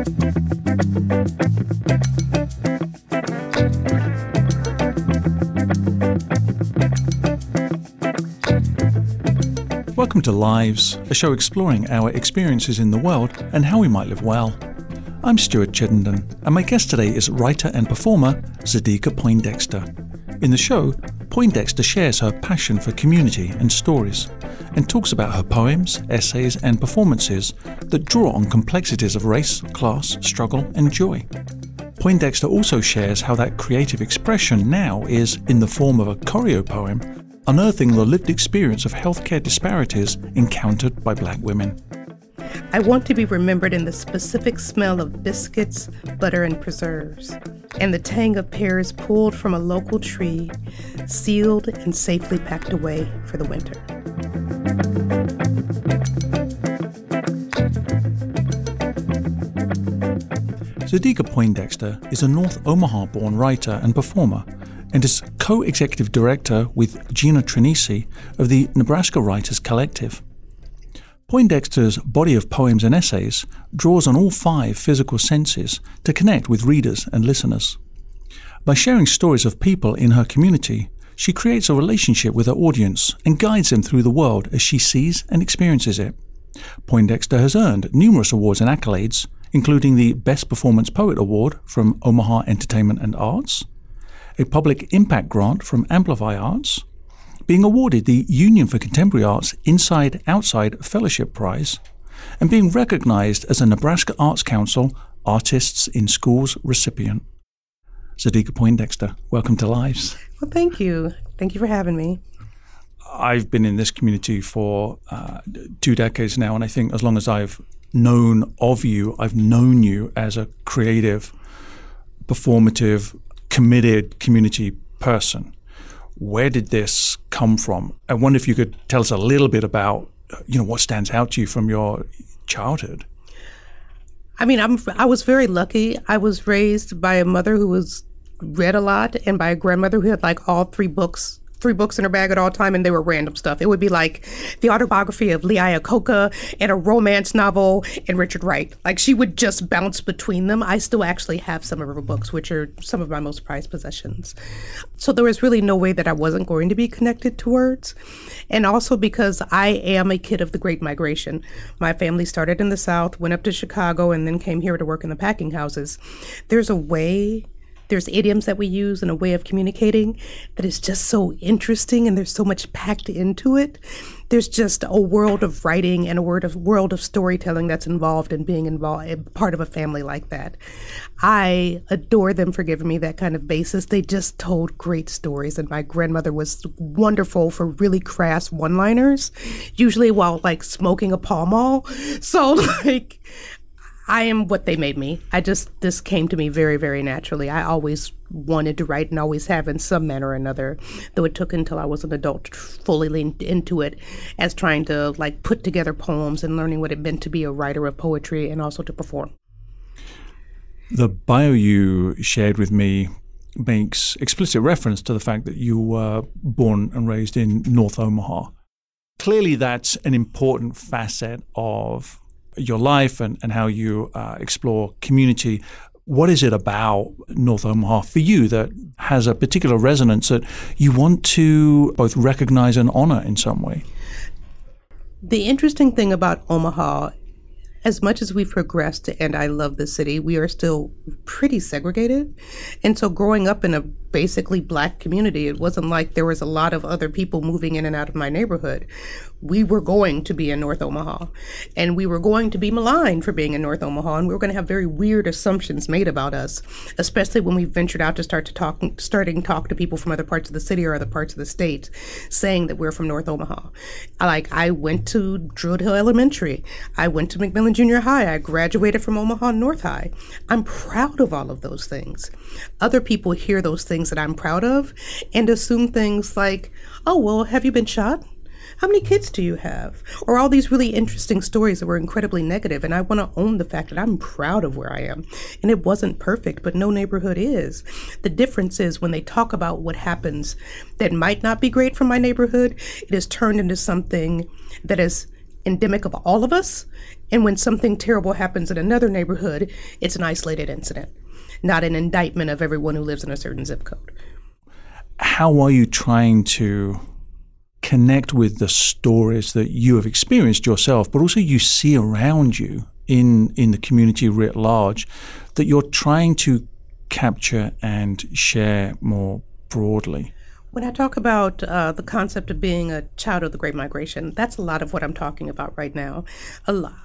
Welcome to Lives, a show exploring our experiences in the world and how we might live well. I'm Stuart Chittenden, and my guest today is writer and performer Zedeka Poindexter. In the show, Poindexter shares her passion for community and stories and talks about her poems, essays, and performances that draw on complexities of race, class, struggle, and joy. Poindexter also shares how that creative expression now is, in the form of a choreo poem, unearthing the lived experience of healthcare disparities encountered by black women. I want to be remembered in the specific smell of biscuits, butter, and preserves, and the tang of pears pulled from a local tree, sealed and safely packed away for the winter. Zedeka Poindexter is a North Omaha born writer and performer and is co executive director with Gina Tranisi of the Nebraska Writers Collective. Poindexter's body of poems and essays draws on all five physical senses to connect with readers and listeners. By sharing stories of people in her community, she creates a relationship with her audience and guides them through the world as she sees and experiences it. Poindexter has earned numerous awards and accolades, including the Best Performance Poet Award from Omaha Entertainment and Arts, a Public Impact Grant from Amplify Arts, being awarded the Union for Contemporary Arts Inside Outside Fellowship Prize, and being recognized as a Nebraska Arts Council Artists in Schools recipient. Zedeka Poindexter, welcome to Lives. Well, thank you. Thank you for having me. I've been in this community for uh, two decades now, and I think as long as I've known of you, I've known you as a creative, performative, committed community person. Where did this come from? I wonder if you could tell us a little bit about, you know, what stands out to you from your childhood. I mean, I'm I was very lucky. I was raised by a mother who was read a lot and by a grandmother who had like all three books three books in her bag at all time and they were random stuff. It would be like the autobiography of Lee Iacocca and a romance novel and Richard Wright. Like she would just bounce between them. I still actually have some of her books, which are some of my most prized possessions. So there was really no way that I wasn't going to be connected to words. And also because I am a kid of the Great Migration. My family started in the South, went up to Chicago, and then came here to work in the packing houses. There's a way there's idioms that we use and a way of communicating that is just so interesting and there's so much packed into it. There's just a world of writing and a world of world of storytelling that's involved in being involved part of a family like that. I adore them for giving me that kind of basis. They just told great stories and my grandmother was wonderful for really crass one-liners, usually while like smoking a Pall Mall. So like I am what they made me. I just this came to me very, very naturally. I always wanted to write and always have in some manner or another. Though it took until I was an adult fully lean into it, as trying to like put together poems and learning what it meant to be a writer of poetry and also to perform. The bio you shared with me makes explicit reference to the fact that you were born and raised in North Omaha. Clearly, that's an important facet of your life and, and how you uh, explore community. What is it about North Omaha for you that has a particular resonance that you want to both recognize and honor in some way? The interesting thing about Omaha as much as we've progressed and I love the city, we are still pretty segregated. And so growing up in a basically black community, it wasn't like there was a lot of other people moving in and out of my neighborhood we were going to be in North Omaha and we were going to be maligned for being in North Omaha and we were going to have very weird assumptions made about us, especially when we ventured out to start to talk starting to talk to people from other parts of the city or other parts of the state saying that we're from North Omaha. Like I went to Druid Hill Elementary. I went to McMillan Junior High. I graduated from Omaha North High. I'm proud of all of those things. Other people hear those things that I'm proud of and assume things like, "Oh, well, have you been shot?" How many kids do you have? Or all these really interesting stories that were incredibly negative, And I want to own the fact that I'm proud of where I am. And it wasn't perfect, but no neighborhood is. The difference is when they talk about what happens that might not be great for my neighborhood, it is turned into something that is endemic of all of us And when something terrible happens in another neighborhood, it's an isolated incident, not an indictment of everyone who lives in a certain zip code. How are you trying to connect with the stories that you have experienced yourself, but also you see around you in in the community writ large that you're trying to capture and share more broadly? When I talk about uh, the concept of being a child of the Great Migration, that's a lot of what I'm talking about right now.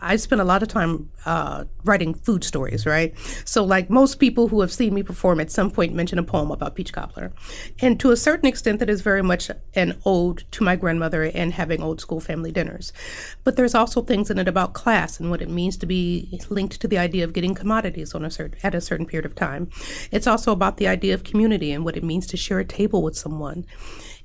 I spend a lot of time uh, writing food stories, right? So, like most people who have seen me perform at some point mention a poem about peach cobbler. And to a certain extent, that is very much an ode to my grandmother and having old school family dinners. But there's also things in it about class and what it means to be linked to the idea of getting commodities on a certain, at a certain period of time. It's also about the idea of community and what it means to share a table with someone on.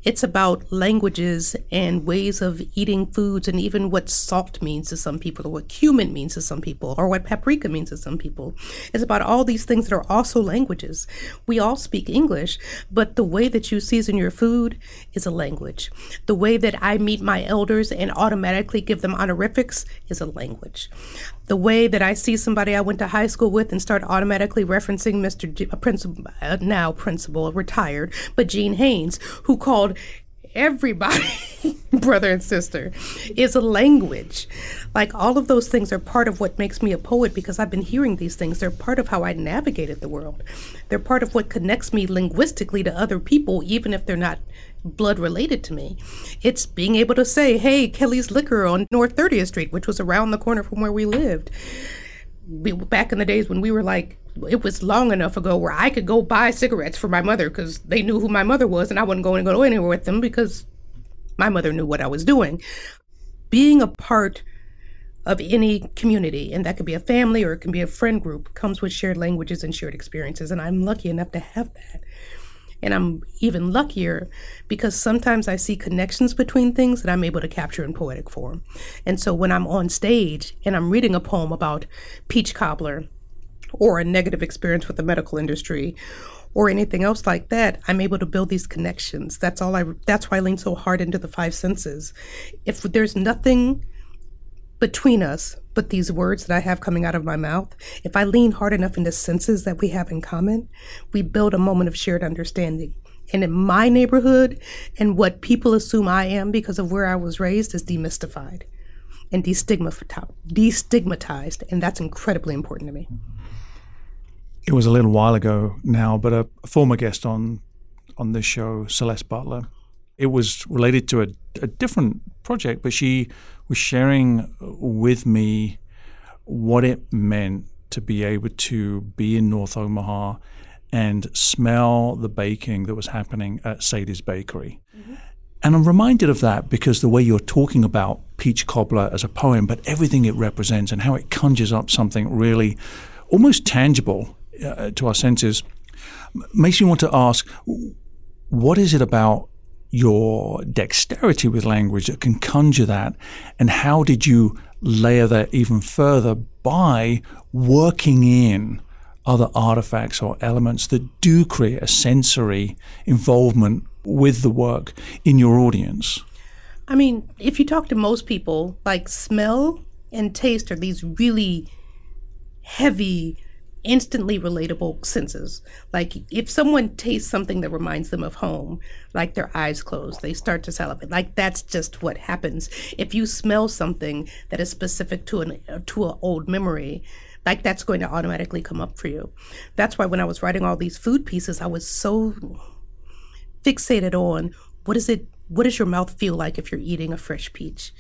It's about languages and ways of eating foods, and even what salt means to some people, or what cumin means to some people, or what paprika means to some people. It's about all these things that are also languages. We all speak English, but the way that you season your food is a language. The way that I meet my elders and automatically give them honorifics is a language the way that I see somebody I went to high school with and start automatically referencing Mr. Principal, uh, now principal, retired, but Gene Haynes, who called everybody brother and sister is a language like all of those things are part of what makes me a poet because i've been hearing these things they're part of how i navigated the world they're part of what connects me linguistically to other people even if they're not blood related to me. It's being able to say, hey, Kelly's Liquor on North 30th Street, which was around the corner from where we lived. Back in the days when we were like, it was long enough ago where I could go buy cigarettes for my mother because they knew who my mother was and I wasn't going to go anywhere with them because my mother knew what I was doing. Being a part of any community, and that could be a family or it can be a friend group, comes with shared languages and shared experiences. And I'm lucky enough to have that. And I'm even luckier because sometimes I see connections between things that I'm able to capture in poetic form. And so when I'm on stage and I'm reading a poem about peach cobbler or a negative experience with the medical industry or anything else like that, I'm able to build these connections. That's all I that's why I lean so hard into the five senses. If there's nothing between us but these words that I have coming out of my mouth, if I lean hard enough into senses that we have in common, we build a moment of shared understanding. And in my neighborhood, and what people assume I am because of where I was raised is demystified and destigmatized. And that's incredibly important to me. It was a little while ago now, but a former guest on on this show, Celeste Butler, it was related to a, a different project, but she was sharing with me what it meant to be able to be in North Omaha and smell the baking that was happening at Sadie's Bakery. Mm-hmm. And I'm reminded of that because the way you're talking about Peach Cobbler as a poem, but everything it represents and how it conjures up something really almost tangible uh, to our senses makes me want to ask what is it about your dexterity with language that can conjure that? And how did you layer that even further by working in other artifacts or elements that do create a sensory involvement with the work in your audience? I mean, if you talk to most people, like smell and taste are these really heavy instantly relatable senses. Like if someone tastes something that reminds them of home, like their eyes close, they start to salivate. Like that's just what happens. If you smell something that is specific to an to an old memory, like that's going to automatically come up for you. That's why when I was writing all these food pieces, I was so fixated on what is it what does your mouth feel like if you're eating a fresh peach?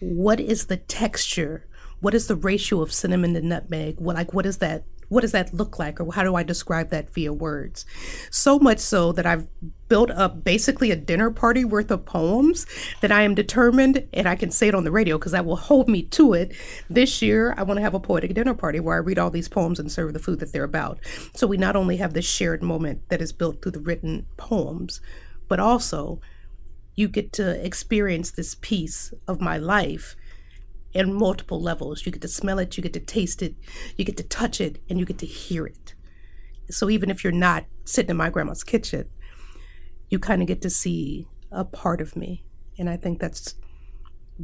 What is the texture? What is the ratio of cinnamon to nutmeg? What like what is that what does that look like or how do I describe that via words? So much so that I've built up basically a dinner party worth of poems that I am determined, and I can say it on the radio because that will hold me to it. This year, I want to have a poetic dinner party where I read all these poems and serve the food that they're about. So we not only have this shared moment that is built through the written poems, but also you get to experience this piece of my life in multiple levels. You get to smell it, you get to taste it, you get to touch it, and you get to hear it. So even if you're not sitting in my grandma's kitchen, you kind of get to see a part of me. And I think that's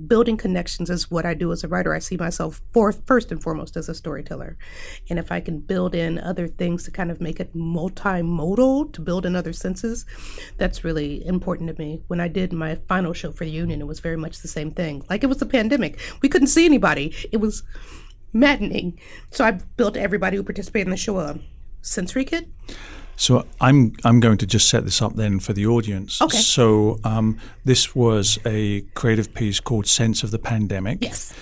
building connections is what I do as a writer. I see myself fourth, first and foremost as a storyteller. And if I can build in other things to kind of make it multimodal, to build in other senses, that's really important to me. When I did my final show for the union, it was very much the same thing. Like it was a pandemic. We couldn't see anybody. It was maddening. So I built everybody who participated in the show a sensory kit. So I'm I'm going to just set this up then for the audience. Okay. So um, this was a creative piece called "Sense of the Pandemic." Yes.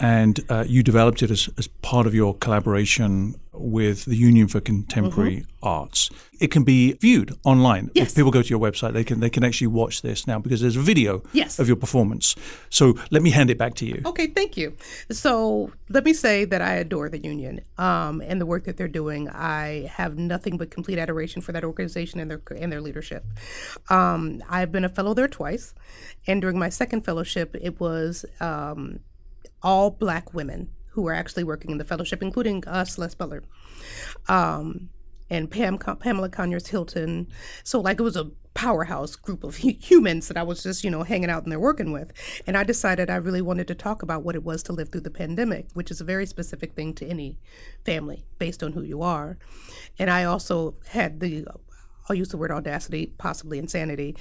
And uh, you developed it as, as part of your collaboration with the Union for Contemporary Mm-hmm. Arts. It can be viewed online. Yes. If people go to your website, they can they can actually watch this now because there's a video Yes. of your performance. So let me hand it back to you. Okay, thank you. So let me say that I adore the union um, and the work that they're doing. I have nothing but complete adoration for that organization and their and their leadership. Um, I've been a fellow there twice, and during my second fellowship, it was um, all black women who were actually working in the fellowship, including uh, Celeste Butler. Um, and Pam Pamela Conyers Hilton. So like it was a powerhouse group of humans that I was just you know hanging out and they're working with. And I decided I really wanted to talk about what it was to live through the pandemic, which is a very specific thing to any family based on who you are. And I also had the I'll use the word audacity, possibly insanity.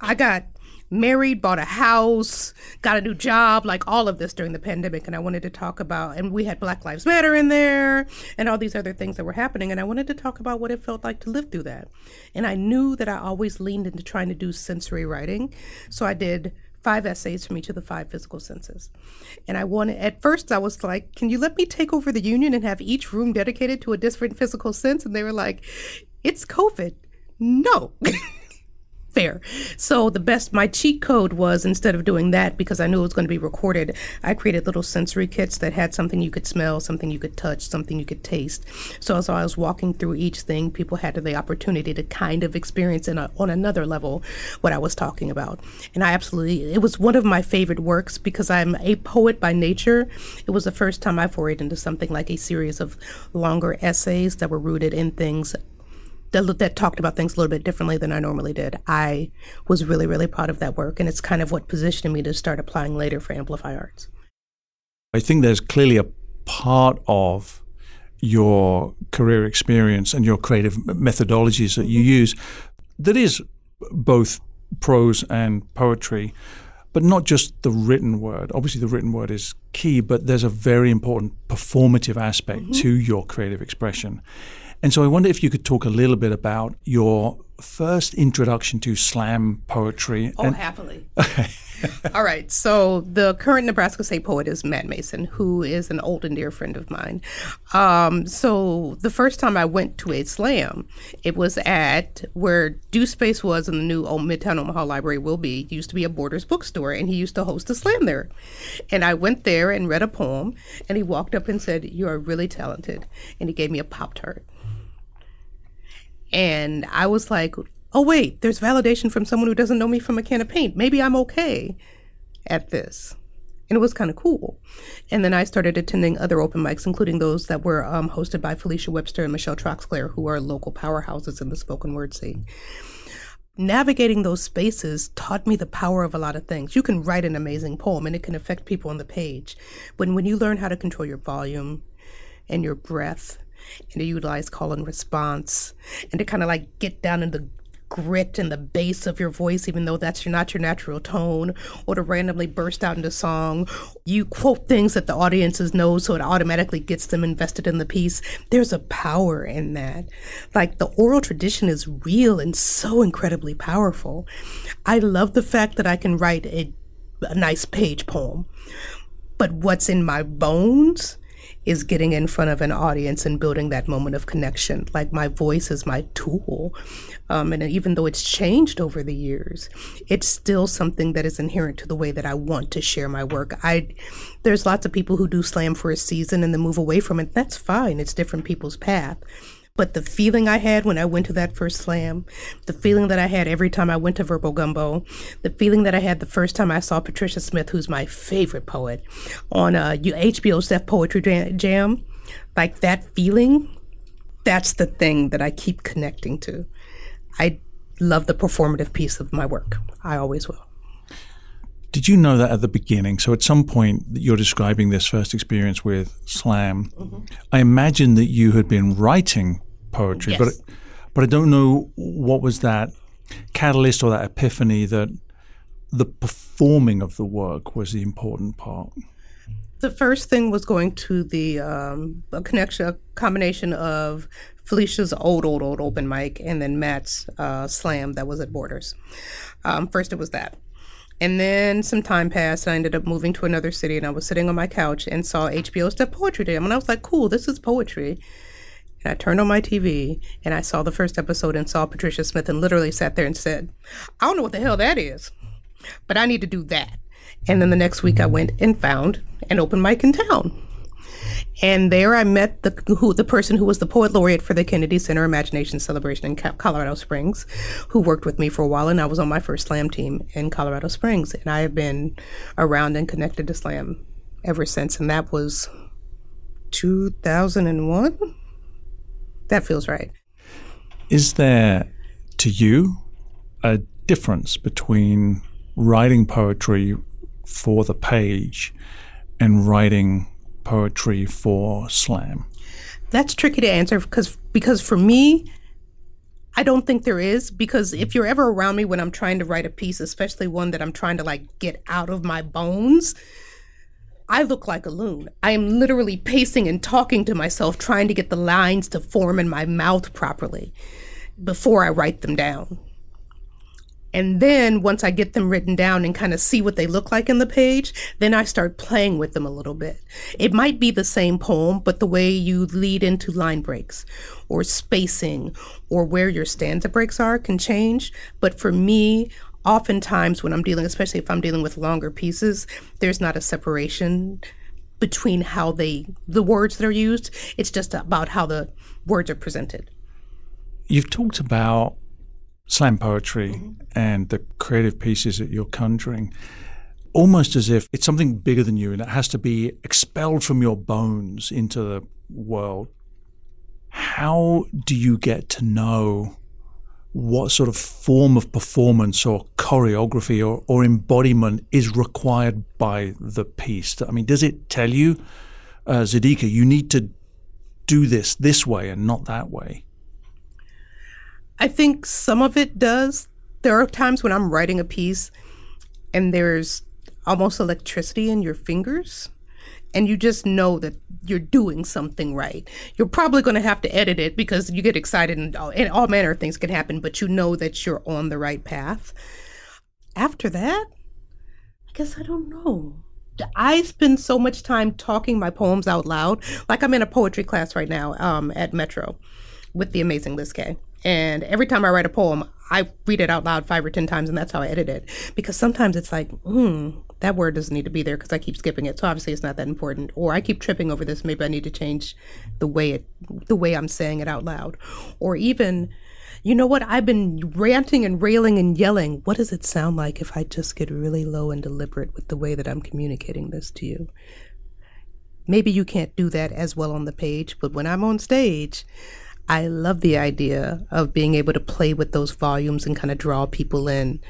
I got married, bought a house, got a new job, like all of this during the pandemic. And I wanted to talk about, and we had Black Lives Matter in there and all these other things that were happening. And I wanted to talk about what it felt like to live through that. And I knew that I always leaned into trying to do sensory writing. So I did five essays from each of the five physical senses. And I wanted, at first, I was like, can you let me take over the union and have each room dedicated to a different physical sense? And they were like, it's COVID. No. fair. So the best my cheat code was instead of doing that because I knew it was going to be recorded, I created little sensory kits that had something you could smell, something you could touch, something you could taste. So as I was walking through each thing, people had the opportunity to kind of experience in a, on another level what I was talking about. And I absolutely it was one of my favorite works because I'm a poet by nature. It was the first time I forayed into something like a series of longer essays that were rooted in things that, that talked about things a little bit differently than I normally did. I was really, really proud of that work, and it's kind of what positioned me to start applying later for Amplify Arts. I think there's clearly a part of your career experience and your creative methodologies that you use that is both prose and poetry, but not just the written word. Obviously, the written word is key, but there's a very important performative aspect mm-hmm. to your creative expression. And so I wonder if you could talk a little bit about your first introduction to slam poetry. Oh, and- happily. Okay. All right. So the current Nebraska State poet is Matt Mason, who is an old and dear friend of mine. Um, so the first time I went to a slam, it was at where Do Space was in the new old Midtown Omaha Library will be. It used to be a Borders bookstore, and he used to host a slam there. And I went there and read a poem, and he walked up and said, "You are really talented," and he gave me a pop tart. And I was like, oh, wait, there's validation from someone who doesn't know me from a can of paint. Maybe I'm okay at this. And it was kind of cool. And then I started attending other open mics, including those that were um, hosted by Felicia Webster and Michelle Troxclair, who are local powerhouses in the spoken word scene. Navigating those spaces taught me the power of a lot of things. You can write an amazing poem and it can affect people on the page. But when you learn how to control your volume and your breath and to utilize call and response and to kind of like get down in the grit and the bass of your voice, even though that's not your natural tone, or to randomly burst out into song. You quote things that the audiences know, so it automatically gets them invested in the piece. There's a power in that. Like the oral tradition is real and so incredibly powerful. I love the fact that I can write a, a nice page poem, but what's in my bones is getting in front of an audience and building that moment of connection. Like my voice is my tool. Um, and even though it's changed over the years, it's still something that is inherent to the way that I want to share my work. I, there's lots of people who do slam for a season and then move away from it. That's fine. It's different people's path. But the feeling I had when I went to that first slam, the feeling that I had every time I went to Verbal Gumbo, the feeling that I had the first time I saw Patricia Smith, who's my favorite poet, on uh, HBO's Def Poetry Jam, like that feeling, that's the thing that I keep connecting to. I love the performative piece of my work. I always will. Did you know that at the beginning? So at some point you're describing this first experience with slam. Mm-hmm. I imagine that you had been writing poetry, yes. but but I don't know what was that catalyst or that epiphany that the performing of the work was the important part. The first thing was going to the um, a connection, a combination of Felicia's old, old, old open mic and then Matt's uh, slam that was at Borders. Um, first, it was that. And then some time passed, and I ended up moving to another city. And I was sitting on my couch and saw HBO's Def Poetry Day. And I was like, cool, this is poetry. And I turned on my TV and I saw the first episode and saw Patricia Smith and literally sat there and said, I don't know what the hell that is, but I need to do that. And then the next week I went and found an open mic in town. And there I met the who the person who was the poet laureate for the Kennedy Center Imagination Celebration in Colorado Springs, who worked with me for a while, and I was on my first slam team in Colorado Springs, and I have been around and connected to slam ever since, and that was 2001. That feels right. Is there, to you, a difference between writing poetry for the page and writing poetry for slam? That's tricky to answer because because for me, I don't think there is because if you're ever around me when I'm trying to write a piece, especially one that I'm trying to like get out of my bones, I look like a loon. I am literally pacing and talking to myself, trying to get the lines to form in my mouth properly before I write them down. And then once I get them written down and kind of see what they look like in the page, then I start playing with them a little bit. It might be the same poem, but the way you lead into line breaks or spacing or where your stanza breaks are can change. But for me, oftentimes when I'm dealing, especially if I'm dealing with longer pieces, there's not a separation between how they, the words that are used. It's just about how the words are presented. You've talked about slam poetry mm-hmm. and the creative pieces that you're conjuring almost as if it's something bigger than you and it has to be expelled from your bones into the world. How do you get to know what sort of form of performance or choreography or, or embodiment is required by the piece? I mean, does it tell you, uh, Zedeka, you need to do this this way and not that way? I think some of it does. There are times when I'm writing a piece and there's almost electricity in your fingers and you just know that you're doing something right. You're probably going to have to edit it because you get excited and all, and all manner of things can happen, but you know that you're on the right path. After that, I guess I don't know. I spend so much time talking my poems out loud. Like I'm in a poetry class right now um, at Metro with the amazing Liz Kay. And every time I write a poem, I read it out loud five or 10 times, and that's how I edit it. Because sometimes it's like, hmm, that word doesn't need to be there because I keep skipping it. So obviously it's not that important. Or I keep tripping over this. Maybe I need to change the way it, the way I'm saying it out loud. Or even, you know what? I've been ranting and railing and yelling. What does it sound like if I just get really low and deliberate with the way that I'm communicating this to you? Maybe you can't do that as well on the page, but when I'm on stage, I love the idea of being able to play with those volumes and kind of draw people in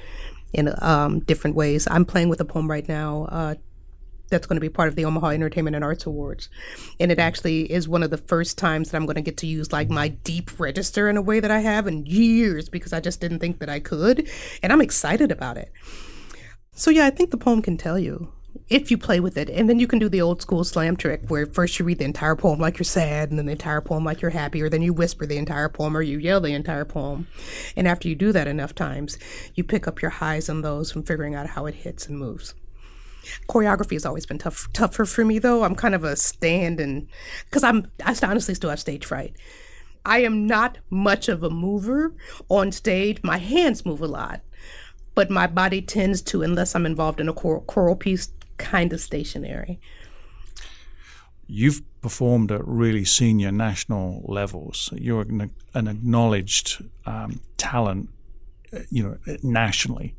in um, different ways. I'm playing with a poem right now uh, that's going to be part of the Omaha Entertainment and Arts Awards. And it actually is one of the first times that I'm going to get to use like my deep register in a way that I have in years because I just didn't think that I could. And I'm excited about it. So, yeah, I think the poem can tell you if you play with it. And then you can do the old school slam trick where first you read the entire poem like you're sad, and then the entire poem like you're happy, or then you whisper the entire poem or you yell the entire poem. And after you do that enough times, you pick up your highs and lows from figuring out how it hits and moves. Choreography has always been tough, tougher for me though. I'm kind of a stand and because I'm I honestly still have stage fright. I am not much of a mover on stage. My hands move a lot, but my body tends to, unless I'm involved in a choral, choral piece, kind of stationary. You've performed at really senior national levels. You're an, an acknowledged um, talent, you know, nationally.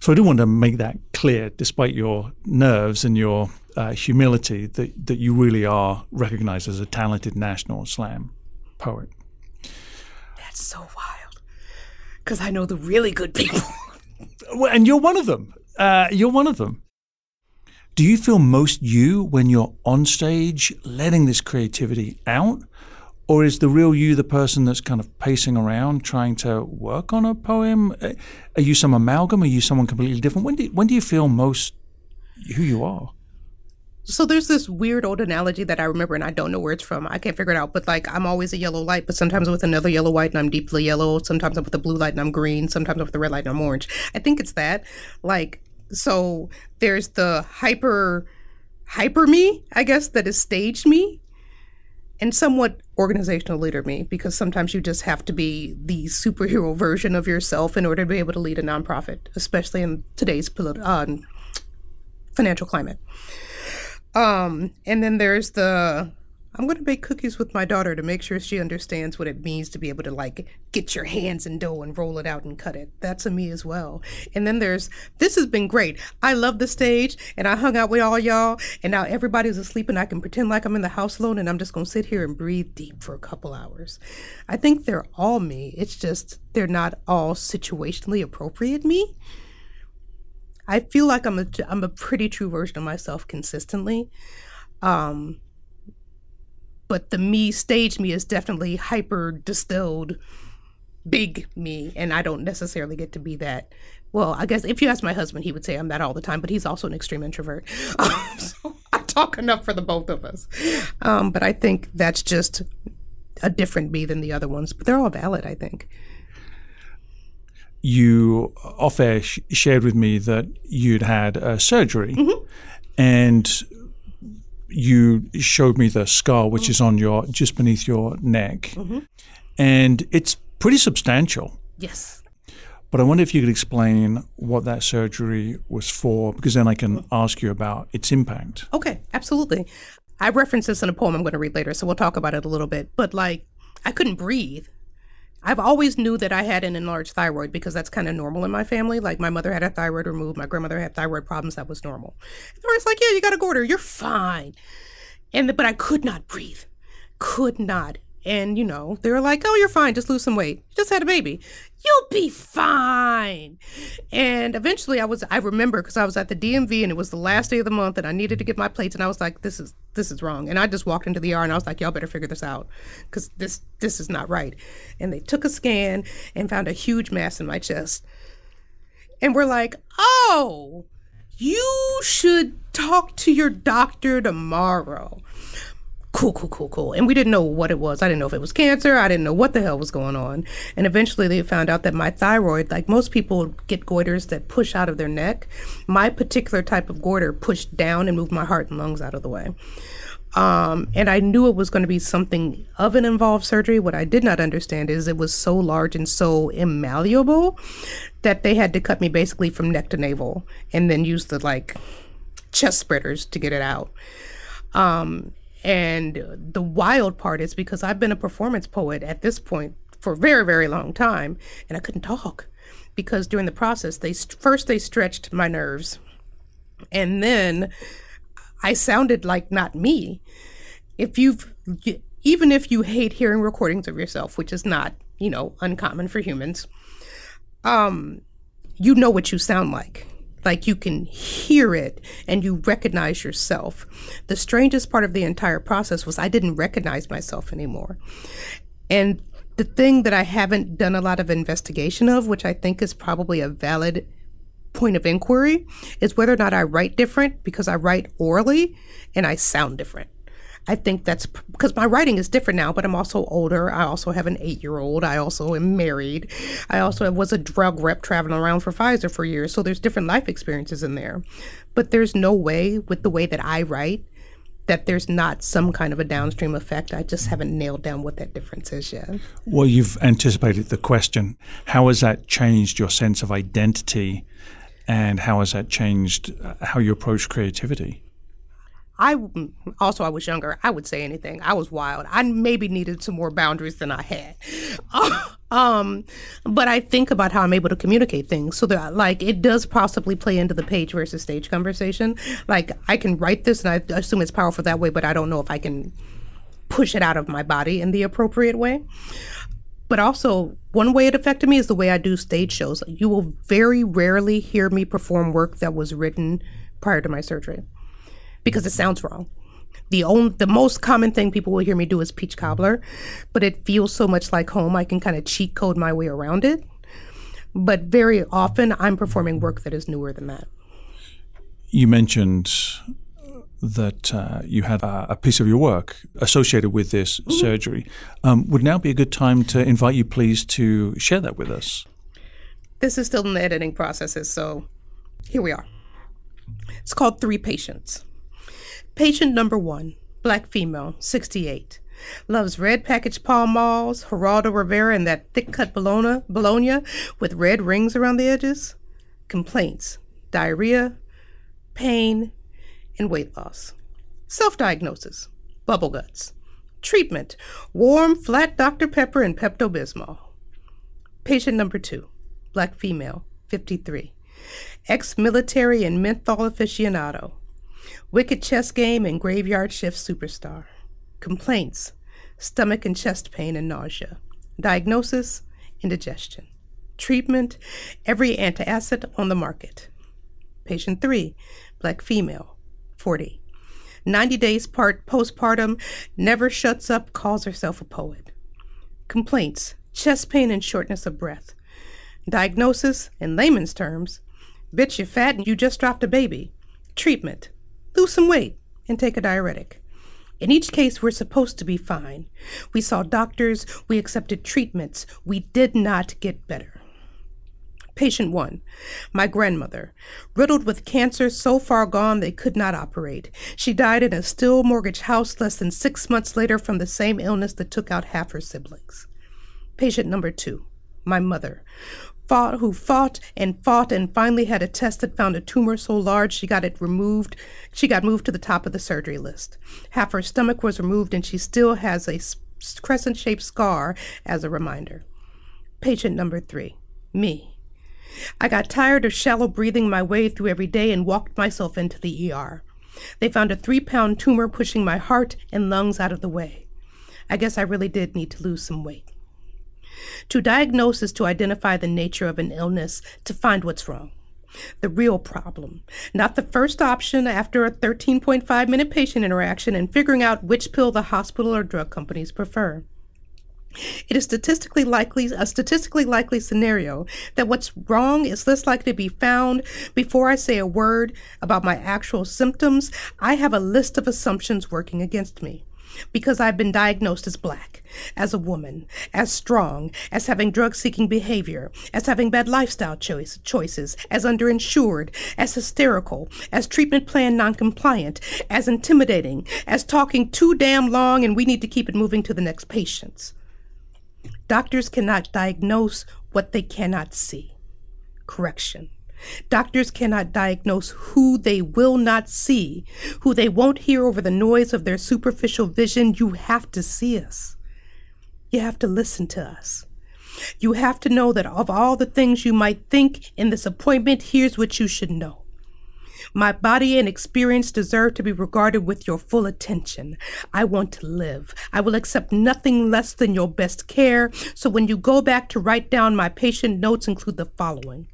So I do want to make that clear, despite your nerves and your uh, humility, that, that you really are recognized as a talented national slam poet. That's so wild. Because I know the really good people. and you're one of them uh, you're one of them. Do you feel most you when you're on stage, letting this creativity out? Or is the real you the person that's kind of pacing around trying to work on a poem? Are you some amalgam? Are you someone completely different? When do, when do you feel most who you are? So there's this weird old analogy that I remember and I don't know where it's from. I can't figure it out. But like I'm always a yellow light, but sometimes I'm with another yellow light and I'm deeply yellow. Sometimes I'm with a blue light and I'm green. Sometimes I'm with a red light and I'm orange. I think it's that. Like so there's the hyper hyper me, I guess, that is staged me and somewhat organizational leader me because sometimes you just have to be the superhero version of yourself in order to be able to lead a nonprofit, especially in today's uh, financial climate. Um, and then there's the I'm going to bake cookies with my daughter to make sure she understands what it means to be able to like get your hands in dough and roll it out and cut it. That's a me as well. And then there's this has been great. I love the stage and I hung out with all y'all and now everybody's asleep and I can pretend like I'm in the house alone and I'm just going to sit here and breathe deep for a couple hours. I think they're all me. It's just they're not all situationally appropriate me. I feel like I'm a I'm a pretty true version of myself consistently. Um, but the me stage me is definitely hyper distilled big me and I don't necessarily get to be that. Well, I guess if you ask my husband, he would say I'm that all the time, but he's also an extreme introvert. Um, so I talk enough for the both of us. Um, but I think that's just a different me than the other ones, but they're all valid, I think you off air sh- shared with me that you'd had a surgery mm-hmm. and you showed me the scar which mm-hmm. is on your just beneath your neck. Mm-hmm. and it's pretty substantial. Yes. But i wonder if you could explain what that surgery was for because then i can mm-hmm. ask you about its impact. Okay absolutely. I reference this in a poem i'm going to read later so we'll talk about it a little bit. But like i couldn't breathe I've always knew that I had an enlarged thyroid because that's kind of normal in my family. Like my mother had a thyroid removed, my grandmother had thyroid problems. That was normal. And they were like, "Yeah, you got a goiter. You're fine." And the, but I could not breathe, could not. And, you know, they were like, oh, you're fine. Just lose some weight. You just had a baby. You'll be fine. And eventually I was, I remember because I was at the DMV and it was the last day of the month and I needed to get my plates. And I was like, this is, this is wrong. And I just walked into the ER and I was like, y'all better figure this out because this, this is not right. And they took a scan and found a huge mass in my chest. And we're like, oh, you should talk to your doctor tomorrow cool, cool, cool, cool. And we didn't know what it was. I didn't know if it was cancer. I didn't know what the hell was going on. And eventually they found out that my thyroid, like most people get goiters that push out of their neck, my particular type of goiter pushed down and moved my heart and lungs out of the way. Um, and I knew it was going to be something of an involved surgery. What I did not understand is it was so large and so immalleable that they had to cut me basically from neck to navel and then use the like chest spreaders to get it out. Um, and the wild part is because I've been a performance poet at this point for a very, very long time, and I couldn't talk because during the process, they first they stretched my nerves, and then I sounded like not me. If you've even if you hate hearing recordings of yourself, which is not you know uncommon for humans, um, you know what you sound like like you can hear it and you recognize yourself. The strangest part of the entire process was I didn't recognize myself anymore. And the thing that I haven't done a lot of investigation of, which I think is probably a valid point of inquiry, is whether or not I write different because I write orally and I sound different. I think that's because my writing is different now, but I'm also older. I also have an eight year old. I also am married. I also was a drug rep traveling around for Pfizer for years. So there's different life experiences in there. But there's no way with the way that I write that there's not some kind of a downstream effect. I just haven't nailed down what that difference is yet. Well, you've anticipated the question. How has that changed your sense of identity? And how has that changed uh, how you approach creativity? I also I was younger. I would say anything. I was wild. I maybe needed some more boundaries than I had. um, but I think about how I'm able to communicate things. So that like it does possibly play into the page versus stage conversation. Like I can write this and I assume it's powerful that way, but I don't know if I can push it out of my body in the appropriate way. But also, one way it affected me is the way I do stage shows. You will very rarely hear me perform work that was written prior to my surgery because it sounds wrong. The only, the most common thing people will hear me do is peach cobbler, but it feels so much like home. I can kind of cheat code my way around it. But very often, I'm performing work that is newer than that. You mentioned that uh, you had a, a, piece of your work associated with this mm-hmm. surgery. Um, would now be a good time to invite you, please, to share that with us? This is still in the editing processes, so here we are. It's called Three Patients. Patient number one, black female, 68. Loves red packaged Pall Malls, Geraldo Rivera, and that thick cut bologna, bologna with red rings around the edges. Complaints diarrhea, pain, and weight loss. Self diagnosis bubble guts. Treatment warm, flat Dr. Pepper and Pepto Bismol. Patient number two, black female, 53. Ex military and menthol aficionado. Wicked chess game and graveyard shift superstar. Complaints stomach and chest pain and nausea. Diagnosis indigestion. Treatment every antacid on the market. Patient 3, black female, 40. 90 days part postpartum, never shuts up, calls herself a poet. Complaints chest pain and shortness of breath. Diagnosis, in layman's terms, bitch, you're fat and you just dropped a baby. Treatment lose some weight and take a diuretic. In each case, we're supposed to be fine. We saw doctors, we accepted treatments, we did not get better. Patient 1. My grandmother, riddled with cancer so far gone they could not operate. She died in a still mortgage house less than six months later from the same illness that took out half her siblings. Patient number 2. My mother, fought, who fought and fought and finally had a test that found a tumor so large she got it removed. She got moved to the top of the surgery list. Half her stomach was removed and she still has a crescent shaped scar as a reminder. Patient number three, me. I got tired of shallow breathing my way through every day and walked myself into the ER. They found a three pound tumor pushing my heart and lungs out of the way. I guess I really did need to lose some weight. To diagnose is to identify the nature of an illness, to find what's wrong. The real problem, not the first option after a 13.5 minute patient interaction and figuring out which pill the hospital or drug companies prefer. It is statistically likely a statistically likely scenario that what's wrong is less likely to be found before I say a word about my actual symptoms. I have a list of assumptions working against me because I've been diagnosed as black, as a woman, as strong, as having drug seeking behavior, as having bad lifestyle choice, choices, as underinsured, as hysterical, as treatment plan noncompliant, as intimidating, as talking too damn long and we need to keep it moving to the next patients. Doctors cannot diagnose what they cannot see. Correction. Doctors cannot diagnose who they will not see, who they won't hear over the noise of their superficial vision. You have to see us. You have to listen to us. You have to know that of all the things you might think in this appointment, here's what you should know. My body and experience deserve to be regarded with your full attention. I want to live. I will accept nothing less than your best care. So when you go back to write down my patient notes, include the following.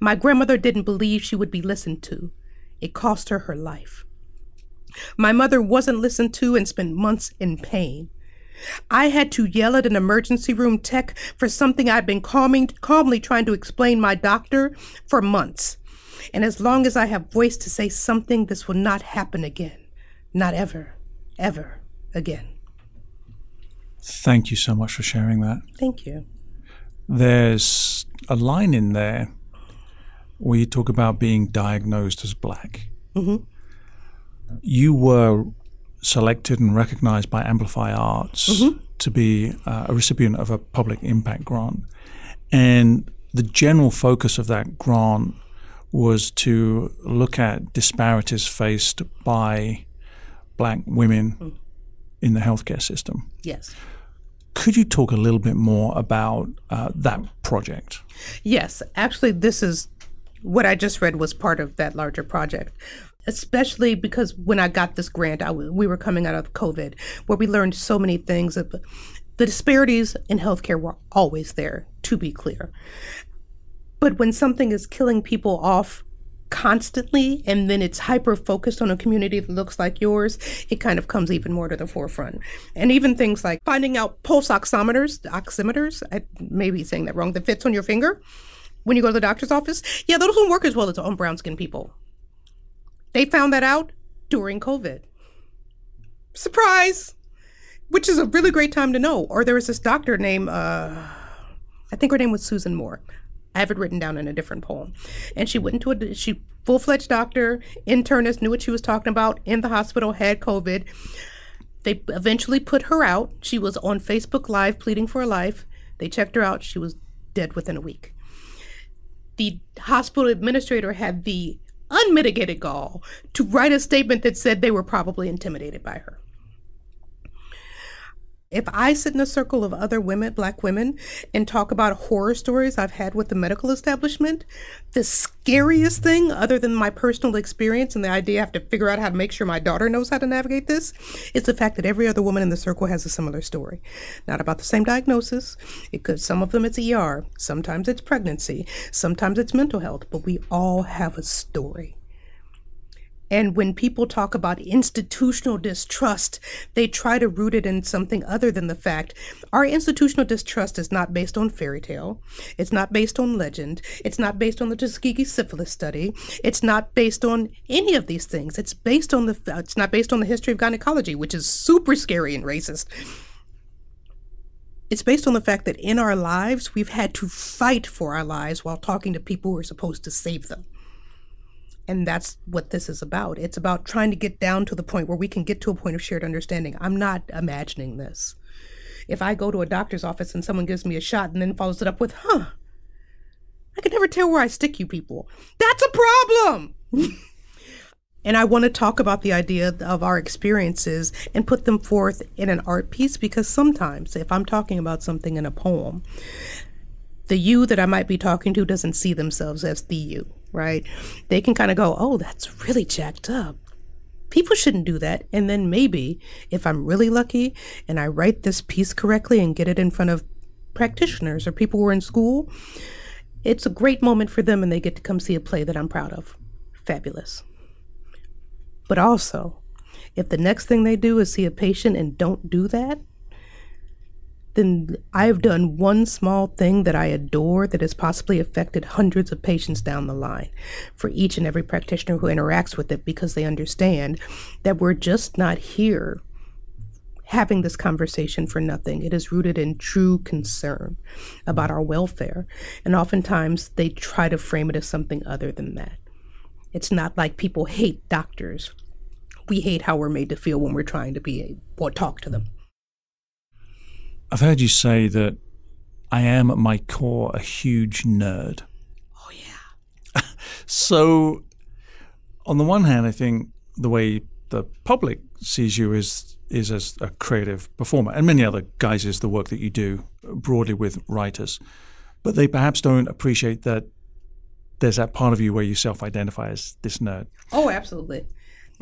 My grandmother didn't believe she would be listened to. It cost her her life. My mother wasn't listened to and spent months in pain. I had to yell at an emergency room tech for something I'd been calming, calmly trying to explain my doctor for months. And as long as I have voice to say something, this will not happen again. Not ever, ever again. Thank you so much for sharing that. Thank you. There's a line in there where you talk about being diagnosed as black. Mm-hmm. You were selected and recognized by Amplify Arts mm-hmm. to be uh, a recipient of a public impact grant. And the general focus of that grant was to look at disparities faced by black women mm. in the healthcare system. Yes. Could you talk a little bit more about uh, that project? Yes. Actually, this is what I just read was part of that larger project especially because when I got this grant, I, we were coming out of COVID, where we learned so many things. The disparities in healthcare were always there, to be clear. But when something is killing people off constantly and then it's hyper focused on a community that looks like yours, it kind of comes even more to the forefront. And even things like finding out pulse oximeters, oximeters, I may be saying that wrong, that fits on your finger when you go to the doctor's office. Yeah, those don't work as well as on brown skinned people. They found that out during COVID. Surprise! Which is a really great time to know. Or there was this doctor named, uh, I think her name was Susan Moore. I have it written down in a different poem. And she went into a she full fledged doctor, internist, knew what she was talking about in the hospital, had COVID. They eventually put her out. She was on Facebook Live pleading for her life. They checked her out. She was dead within a week. The hospital administrator had the unmitigated gall to write a statement that said they were probably intimidated by her. If I sit in a circle of other women, black women, and talk about horror stories I've had with the medical establishment, the scariest thing, other than my personal experience and the idea I have to figure out how to make sure my daughter knows how to navigate this, is the fact that every other woman in the circle has a similar story. Not about the same diagnosis. It could some of them it's ER, sometimes it's pregnancy, sometimes it's mental health, but we all have a story. And when people talk about institutional distrust, they try to root it in something other than the fact our institutional distrust is not based on fairy tale. It's not based on legend. It's not based on the Tuskegee syphilis study. It's not based on any of these things. It's based on the it's not based on the history of gynecology, which is super scary and racist. It's based on the fact that in our lives, we've had to fight for our lives while talking to people who are supposed to save them. And that's what this is about. It's about trying to get down to the point where we can get to a point of shared understanding. I'm not imagining this. If I go to a doctor's office and someone gives me a shot and then follows it up with, huh, I can never tell where I stick you people. That's a problem. and I want to talk about the idea of our experiences and put them forth in an art piece because sometimes if I'm talking about something in a poem, the you that I might be talking to doesn't see themselves as the you right? They can kind of go, oh, that's really jacked up. People shouldn't do that. And then maybe if I'm really lucky and I write this piece correctly and get it in front of practitioners or people who are in school, it's a great moment for them and they get to come see a play that I'm proud of. Fabulous. But also, if the next thing they do is see a patient and don't do that, then I've done one small thing that I adore that has possibly affected hundreds of patients down the line for each and every practitioner who interacts with it because they understand that we're just not here having this conversation for nothing. It is rooted in true concern about our welfare. And oftentimes they try to frame it as something other than that. It's not like people hate doctors. We hate how we're made to feel when we're trying to be or talk to them. I've heard you say that I am at my core a huge nerd. Oh, yeah. so, on the one hand, I think the way the public sees you is is as a creative performer, and many other guises the work that you do broadly with writers, but they perhaps don't appreciate that there's that part of you where you self-identify as this nerd. Oh, absolutely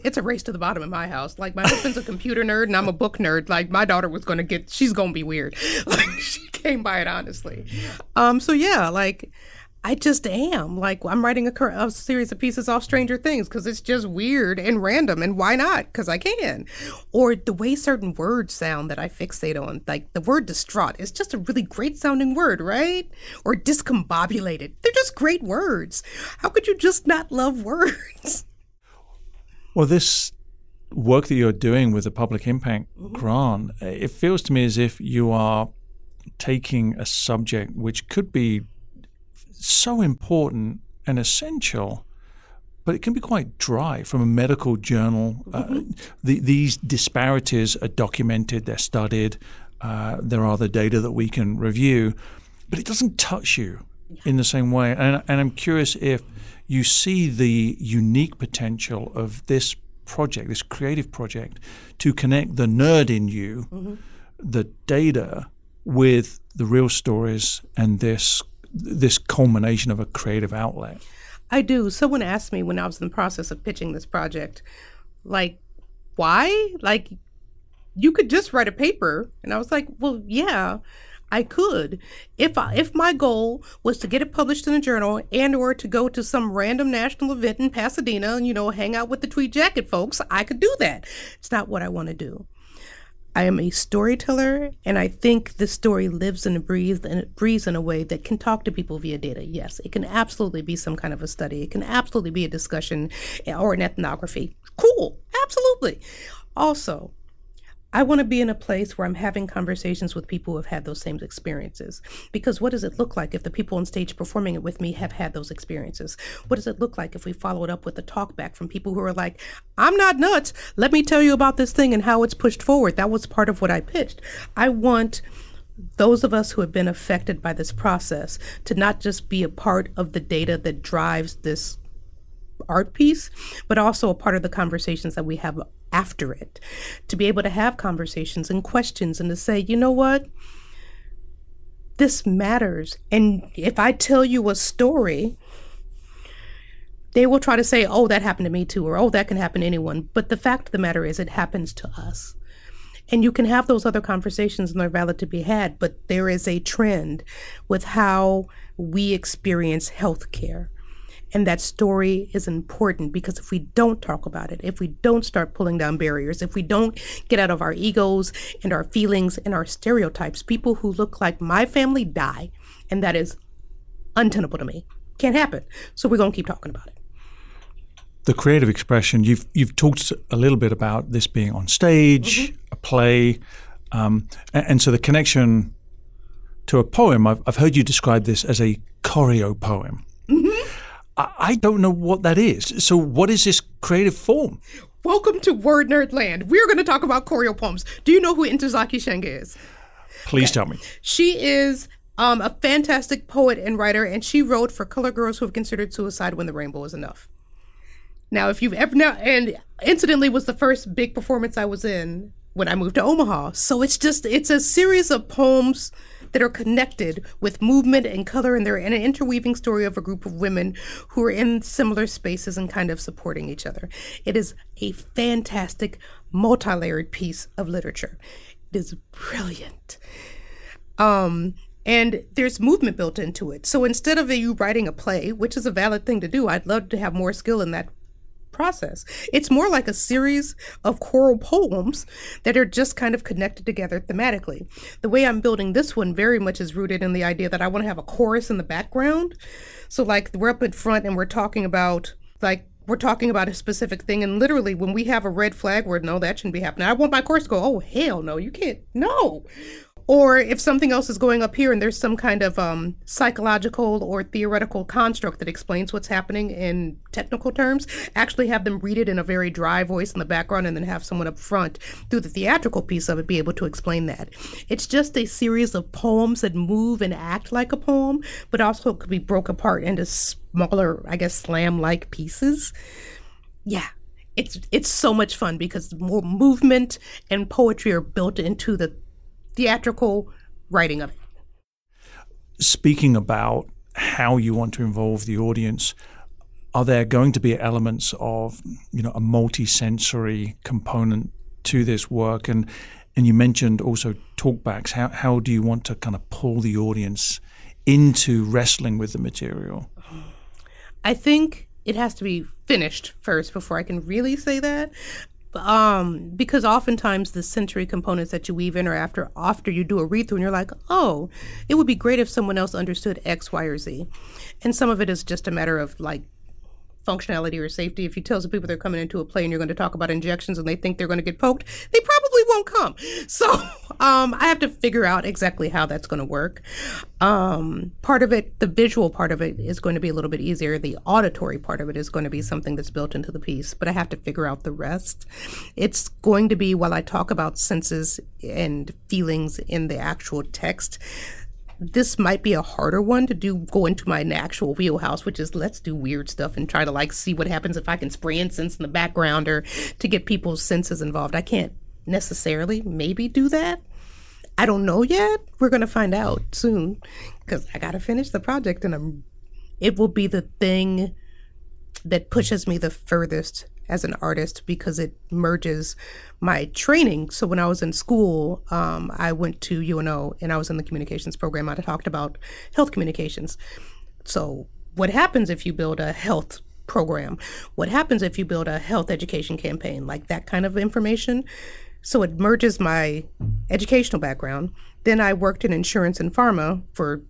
it's a race to the bottom in my house. Like my husband's a computer nerd and I'm a book nerd. Like my daughter was gonna get, she's gonna be weird. Like she came by it honestly. Um, so yeah, like I just am. Like I'm writing a, a series of pieces off Stranger Things because it's just weird and random, and why not? Because I can. Or the way certain words sound that I fixate on, like the word distraught is just a really great sounding word, right? Or discombobulated. They're just great words. How could you just not love words? Well, this work that you're doing with the public impact mm-hmm. grant, it feels to me as if you are taking a subject which could be so important and essential, but it can be quite dry from a medical journal. Uh, mm-hmm. Uh, the, these disparities are documented, they're studied, uh, there are the data that we can review, but it doesn't touch you in the same way. And, and I'm curious if you see the unique potential of this project, this creative project, to connect the nerd in you, mm-hmm. the data, with the real stories and this this culmination of a creative outlet. I do. Someone asked me when I was in the process of pitching this project, like, why? Like, you could just write a paper. And I was like, well, yeah. I could if I, if my goal was to get it published in a journal and or to go to some random national event in Pasadena and you know hang out with the tweed jacket folks, I could do that. It's not what I want to do. I am a storyteller, and I think the story lives and breathes and it breathes in a way that can talk to people via data. Yes, it can absolutely be some kind of a study. It can absolutely be a discussion eh, or an ethnography. Cool, absolutely. Also, I want to be in a place where I'm having conversations with people who have had those same experiences. Because what does it look like if the people on stage performing it with me have had those experiences? What does it look like if we follow it up with a talk back from people who are like, I'm not nuts. Let me tell you about this thing and how it's pushed forward. That was part of what I pitched. I want those of us who have been affected by this process to not just be a part of the data that drives this art piece, but also a part of the conversations that we have after it. To be able to have conversations and questions and to say, you know what? This matters. And if I tell you a story, they will try to say, oh, that happened to me too, or oh, that can happen to anyone. But the fact of the matter is, it happens to us. And you can have those other conversations and they're valid to be had, but there is a trend with how we experience healthcare and that story is important because if we don't talk about it, if we don't start pulling down barriers, if we don't get out of our egos and our feelings and our stereotypes, people who look like my family die. And that is untenable to me. Can't happen. So we're going to keep talking about it. The creative expression, you've, you've talked a little bit about this being on stage, mm-hmm. a play. Um, and, and so the connection to a poem, I've, I've heard you describe this as a choreo poem. I don't know what that is. So, what is this creative form? Welcome to Word Nerd Land. We're going to talk about choreo poems. Do you know who Ntozake Shange is? Please okay. tell me. She is um, a fantastic poet and writer, and she wrote for color girls who have considered suicide when the rainbow is enough. Now, if you've ever now, and incidentally, was the first big performance I was in when I moved to Omaha. So it's just it's a series of poems that are connected with movement and color, and they're an interweaving story of a group of women who are in similar spaces and kind of supporting each other. It is a fantastic, multi layered piece of literature. It is brilliant. Um, and there's movement built into it. So instead of you writing a play, which is a valid thing to do, I'd love to have more skill in that process. It's more like a series of choral poems that are just kind of connected together thematically. The way I'm building this one very much is rooted in the idea that I want to have a chorus in the background. So, like, we're up in front and we're talking about, like, we're talking about a specific thing, and literally, when we have a red flag where no, that shouldn't be happening, I want my chorus to go, oh, hell no, you can't, no. Or if something else is going up here and there's some kind of um, psychological or theoretical construct that explains what's happening in technical terms, actually have them read it in a very dry voice in the background and then have someone up front through the theatrical piece of it be able to explain that. It's just a series of poems that move and act like a poem, but also could be broke apart into smaller, I guess, slam like pieces. Yeah, it's it's so much fun because more movement and poetry are built into the theatrical writing of it. Speaking about how you want to involve the audience, are there going to be elements of you know a multi-sensory component to this work? And and you mentioned also talkbacks. How how do you want to kind of pull the audience into wrestling with the material? I think it has to be finished first before i can really say that um, because oftentimes the sensory components that you weave in are after after you do a read through and you're like, oh, it would be great if someone else understood X, Y, or Z. And some of it is just a matter of like functionality or safety. If you tell some people they're coming into a play and you're going to talk about injections and they think they're going to get poked, they probably won't come. So um, I have to figure out exactly how that's going to work. Um, part of it, the visual part of it, is going to be a little bit easier. The auditory part of it is going to be something that's built into the piece, but I have to figure out the rest. It's going to be while I talk about senses and feelings in the actual text this might be a harder one to do go into my actual wheelhouse which is let's do weird stuff and try to like see what happens if i can spray incense in the background or to get people's senses involved i can't necessarily maybe do that i don't know yet we're going to find out soon because i got to finish the project and I'm, it will be the thing that pushes me the furthest as an artist because it merges my training. So when I was in school, um, I went to UNO and I was in the communications program. I talked about health communications. So what happens if you build a health program? What happens if you build a health education campaign? Like that kind of information. So it merges my educational background. Then I worked in insurance and pharma for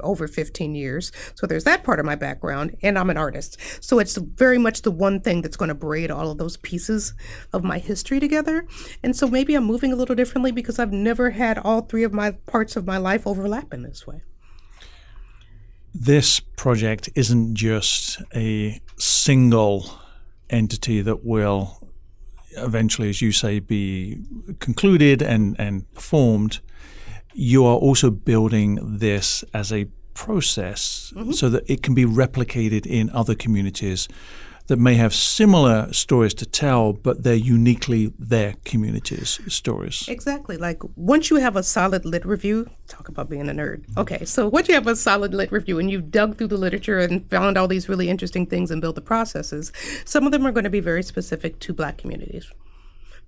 over 15 years. So there's that part of my background, and I'm an artist. So it's very much the one thing that's going to braid all of those pieces of my history together. And so maybe I'm moving a little differently because I've never had all three of my parts of my life overlap in this way. This project isn't just a single entity that will eventually, as you say, be concluded and, and performed you are also building this as a process mm-hmm. so that it can be replicated in other communities that may have similar stories to tell, but they're uniquely their community's stories. Exactly. Like once you have a solid lit review, talk about being a nerd. Okay, so once you have a solid lit review and you've dug through the literature and found all these really interesting things and built the processes, some of them are going to be very specific to Black communities.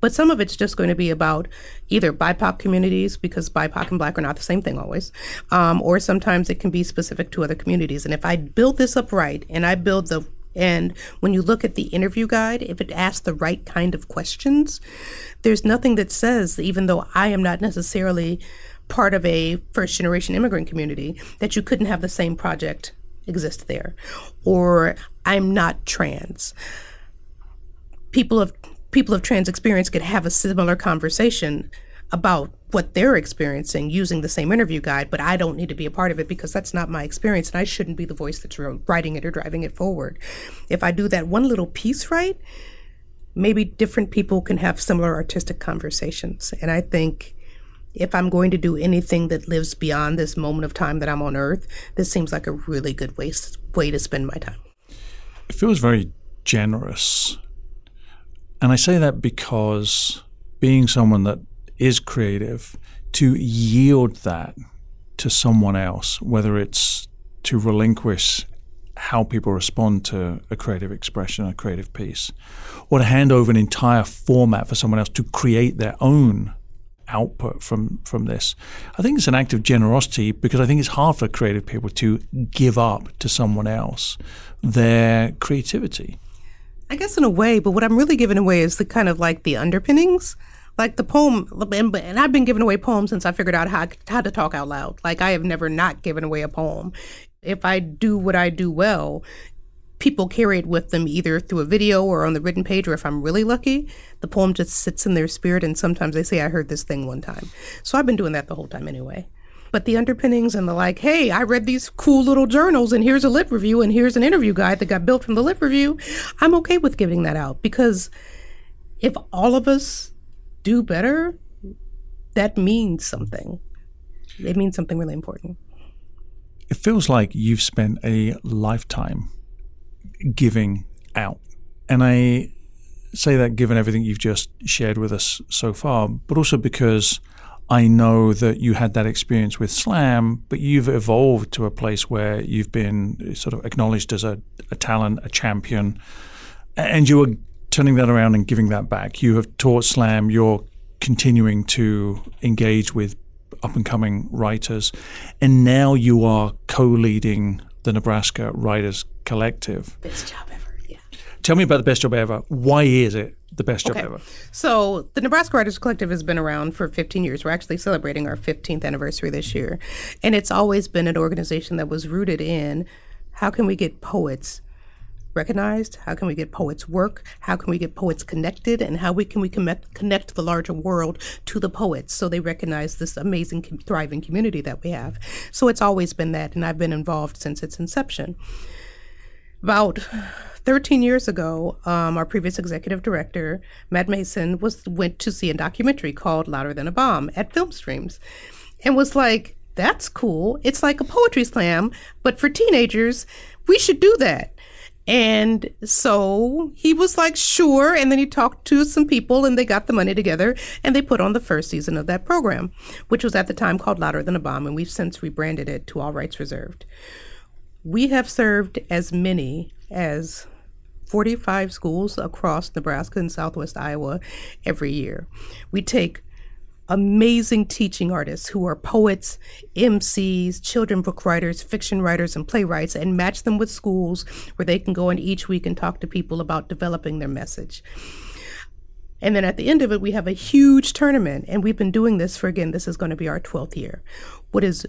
But some of it's just going to be about either BIPOC communities, because BIPOC and Black are not the same thing always, um, or sometimes it can be specific to other communities. And if I build this up right and I build the and when you look at the interview guide, if it asks the right kind of questions, there's nothing that says, even though I am not necessarily part of a first generation immigrant community, that you couldn't have the same project exist there. Or I'm not trans. People of people of trans experience could have a similar conversation about what they're experiencing using the same interview guide, but I don't need to be a part of it because that's not my experience and I shouldn't be the voice that's writing it or driving it forward. If I do that one little piece right, maybe different people can have similar artistic conversations. And I think if I'm going to do anything that lives beyond this moment of time that I'm on earth, this seems like a really good way, way to spend my time. It feels very generous and I say that because being someone that is creative, to yield that to someone else, whether it's to relinquish how people respond to a creative expression, a creative piece, or to hand over an entire format for someone else to create their own output from from this. I think it's an act of generosity because I think it's hard for creative people to give up to someone else their creativity. I guess in a way, but what I'm really giving away is the kind of like the underpinnings. Like the poem, and I've been giving away poems since I figured out how, how to talk out loud. Like I have never not given away a poem. If I do what I do well, people carry it with them either through a video or on the written page, or if I'm really lucky, the poem just sits in their spirit. And sometimes they say, I heard this thing one time. So I've been doing that the whole time anyway but the underpinnings and the like, hey, I read these cool little journals and here's a lit review and here's an interview guide that got built from the lit review, I'm okay with giving that out because if all of us do better, that means something. It means something really important. It feels like you've spent a lifetime giving out. And I say that given everything you've just shared with us so far, but also because I know that you had that experience with Slam, but you've evolved to a place where you've been sort of acknowledged as a, a talent, a champion, and you are turning that around and giving that back. You have taught Slam, you're continuing to engage with up and coming writers, and now you are co leading the Nebraska Writers Collective. Best job ever, yeah. Tell me about the best job ever. Why is it the best job okay. ever. So the Nebraska Writers Collective has been around for 15 years. We're actually celebrating our 15th anniversary this year, and it's always been an organization that was rooted in how can we get poets recognized? How can we get poets' work? How can we get poets connected? And how we can we connect, connect the larger world to the poets so they recognize this amazing, thriving community that we have? So it's always been that, and I've been involved since its inception. About 13 years ago, um, our previous executive director, Matt Mason, was went to see a documentary called Louder Than a Bomb at Film Streams and was like, that's cool. It's like a poetry slam, but for teenagers, we should do that. And so he was like, sure. And then he talked to some people and they got the money together and they put on the first season of that program, which was at the time called Louder Than a Bomb. And we've since rebranded it to All Rights Reserved. We have served as many as 45 schools across Nebraska and southwest Iowa every year. We take amazing teaching artists who are poets, MCs, children book writers, fiction writers, and playwrights and match them with schools where they can go in each week and talk to people about developing their message. And then at the end of it, we have a huge tournament. And we've been doing this for, again, this is going to be our 12th year. What is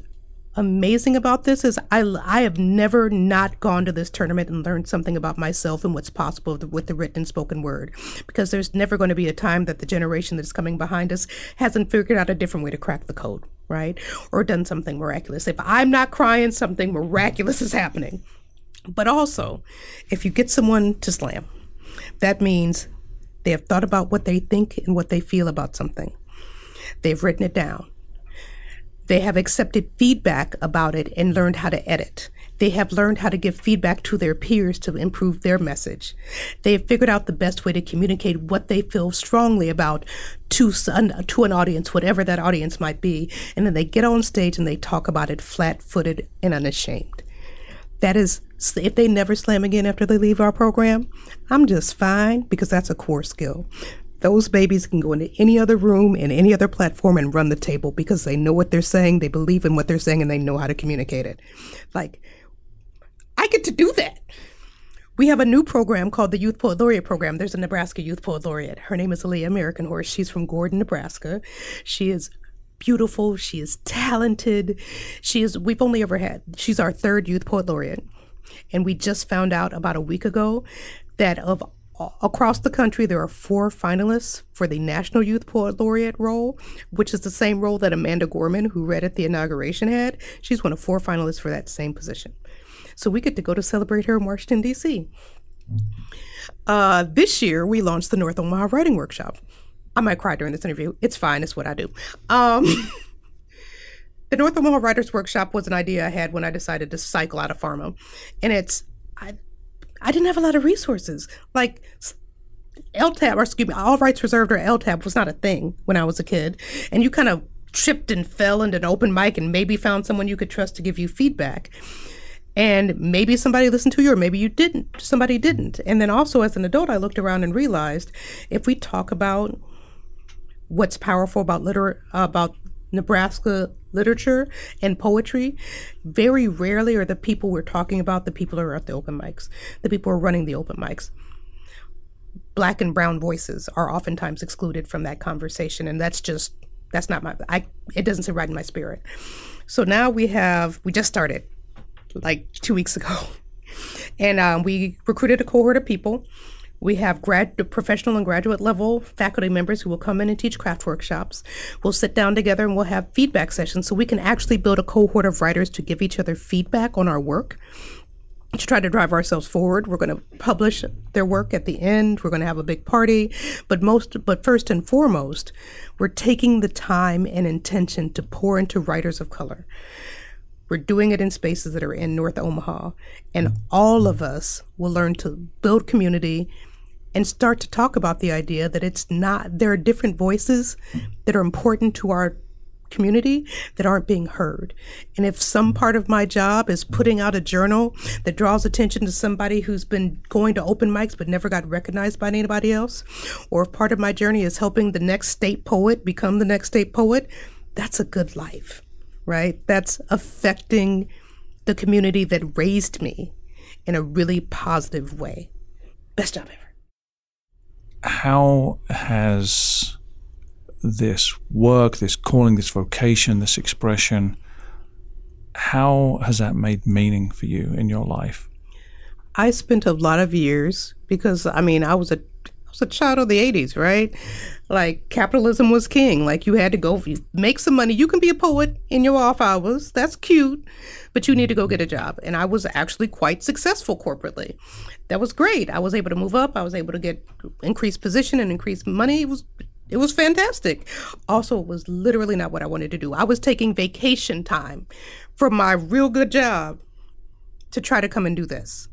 amazing about this is I, I have never not gone to this tournament and learned something about myself and what's possible with the written and spoken word. Because there's never going to be a time that the generation that's coming behind us hasn't figured out a different way to crack the code right? Or done something miraculous. If i'm not crying something miraculous is happening. But also if you get someone to slam that means they have thought about what they think and what they feel about something. They've written it down they have accepted feedback about it and learned how to edit. They have learned how to give feedback to their peers to improve their message. They have figured out the best way to communicate what they feel strongly about to, to an audience, whatever that audience might be. And then they get on stage and they talk about it flat footed and unashamed. That is, if they never slam again after they leave our program, I'm just fine because that's a core skill those babies can go into any other room in any other platform and run the table because they know what they're saying, they believe in what they're saying, and they know how to communicate it. Like, I get to do that. We have a new program called the Youth Poet Laureate Program. There's a Nebraska Youth Poet Laureate. Her name is Aaliyah American Horse. She's from Gordon, Nebraska. She is beautiful. She is talented. She is, we've only ever had, she's our third Youth Poet Laureate. And we just found out about a week ago that of across the country, there are four finalists for the National Youth Poet Laureate role, which is the same role that Amanda Gorman, who read at the inauguration, had. She's one of four finalists for that same position. So we get to go to celebrate her in Washington, D.C. Uh, this year, we launched the North Omaha Writing Workshop. I might cry during this interview. It's fine, it's what I do. Um, the North Omaha Writers Workshop was an idea I had when I decided to cycle out of pharma. And it's, I, I didn't have a lot of resources. Like LTAB, or excuse me, all rights reserved or LTAB was not a thing when I was a kid. And you kind of tripped and fell into an open mic and maybe found someone you could trust to give you feedback. And maybe somebody listened to you, or maybe you didn't. Somebody didn't. And then also, as an adult, I looked around and realized if we talk about what's powerful about liter- about Nebraska literature and poetry, very rarely are the people we're talking about the people who are at the open mics, the people who are running the open mics. Black and brown voices are oftentimes excluded from that conversation, and that's just that's not my I it doesn't sit right in my spirit. So now we have we just started like two weeks ago, and um, we recruited a cohort of people we have grad, professional and graduate level faculty members who will come in and teach craft workshops. We'll sit down together and we'll have feedback sessions so we can actually build a cohort of writers to give each other feedback on our work to try to drive ourselves forward. We're going to publish their work at the end. We're going to have a big party, but most but first and foremost, we're taking the time and intention to pour into writers of color. We're doing it in spaces that are in North Omaha, and all of us will learn to build community, and start to talk about the idea that it's not, there are different voices that are important to our community that aren't being heard. And if some part of my job is putting out a journal that draws attention to somebody who's been going to open mics but never got recognized by anybody else, or if part of my journey is helping the next state poet become the next state poet, that's a good life, right? That's affecting the community that raised me in a really positive way. Best job ever how has this work, this calling, this vocation, this expression, how has that made meaning for you in your life? I spent a lot of years because I mean I was a I was a child of the 80s, right? Like capitalism was king. Like you had to go make some money. You can be a poet in your off hours. That's cute, but you need to go get a job. And I was actually quite successful corporately that was great. I was able to move up. I was able to get increased position and increased money. It was it was fantastic. Also, it was literally not what I wanted to do. I was taking vacation time from my real good job to try to come and do this.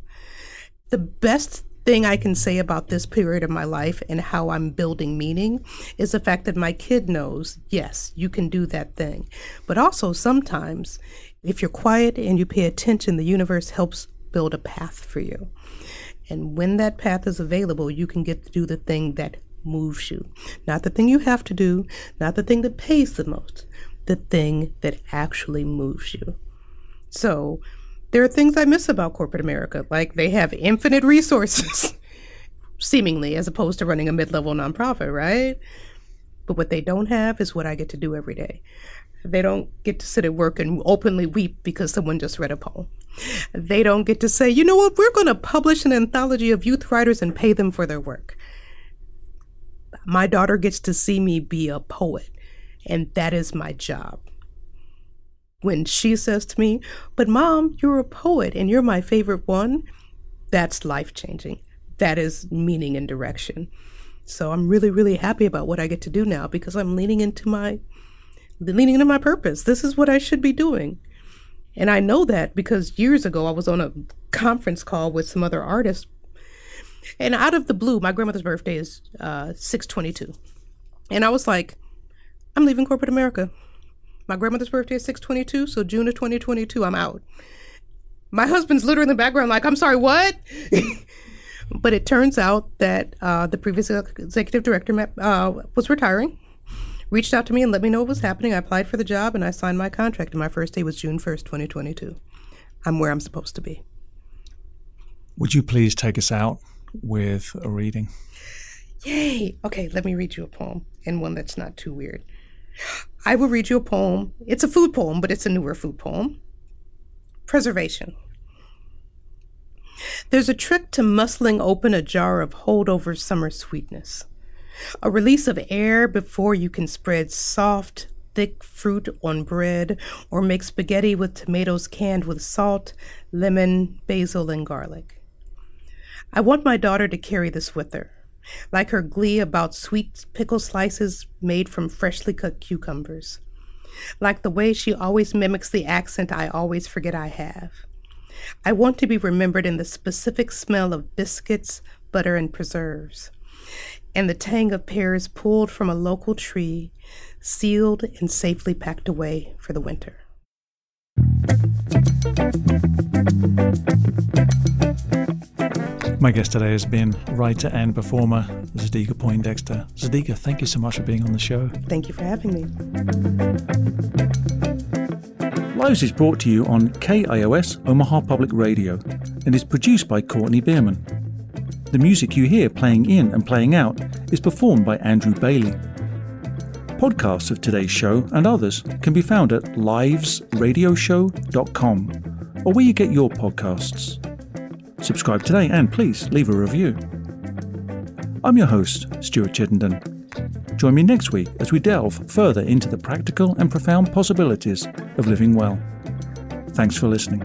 The best thing I can say about this period of my life and how I'm building meaning is the fact that my kid knows, yes, you can do that thing. But also sometimes if you're quiet and you pay attention, the universe helps build a path for you. And when that path is available, you can get to do the thing that moves you. Not the thing you have to do, not the thing that pays the most, the thing that actually moves you. So, there are things I miss about corporate America, like they have infinite resources, seemingly, as opposed to running a mid level nonprofit, right? But what they don't have is what I get to do every day. They don't get to sit at work and openly weep because someone just read a poem. They don't get to say, you know what, we're going to publish an anthology of youth writers and pay them for their work. My daughter gets to see me be a poet, and that is my job. When she says to me, But mom, you're a poet and you're my favorite one, that's life changing. That is meaning and direction. So I'm really, really happy about what I get to do now because I'm leaning into my leaning into my purpose. This is what I should be doing. And I know that because years ago I was on a conference call with some other artists. And out of the blue, my grandmother's birthday is uh, 622. And I was like, I'm leaving corporate America. My grandmother's birthday is 622, so June of 2022, I'm out. My husband's literally in the background, like, I'm sorry, what? but it turns out that uh, the previous executive director uh, was retiring reached out to me and let me know what was happening. I applied for the job and I signed my contract, and my first day was June 1st, 2022. I'm where I'm supposed to be. Would you please take us out with a reading? Yay! Okay, let me read you a poem and one that's not too weird. I will read you a poem. It's a food poem, but it's a newer food poem. Preservation. There's a trick to muscling open a jar of holdover summer sweetness a release of air before you can spread soft, thick fruit on bread or make spaghetti with tomatoes canned with salt, lemon, basil, and garlic. I want my daughter to carry this with her, like her glee about sweet pickle slices made from freshly cut cucumbers, like the way she always mimics the accent I always forget I have. I want to be remembered in the specific smell of biscuits, butter, and preserves and the tang of pears pulled from a local tree, sealed and safely packed away for the winter. My guest today has been writer and performer Zedeka Poindexter. Zedeka, thank you so much for being on the show. Thank you for having me. Lives is brought to you on KIOS Omaha Public Radio and is produced by Courtney Bierman. The music you hear playing in and playing out is performed by Andrew Bailey. Podcasts of today's show and others can be found at livesradioshow.com or where you get your podcasts. Subscribe today and please leave a review. I'm your host, Stuart Chittenden. Join me next week as we delve further into the practical and profound possibilities of living well. Thanks for listening.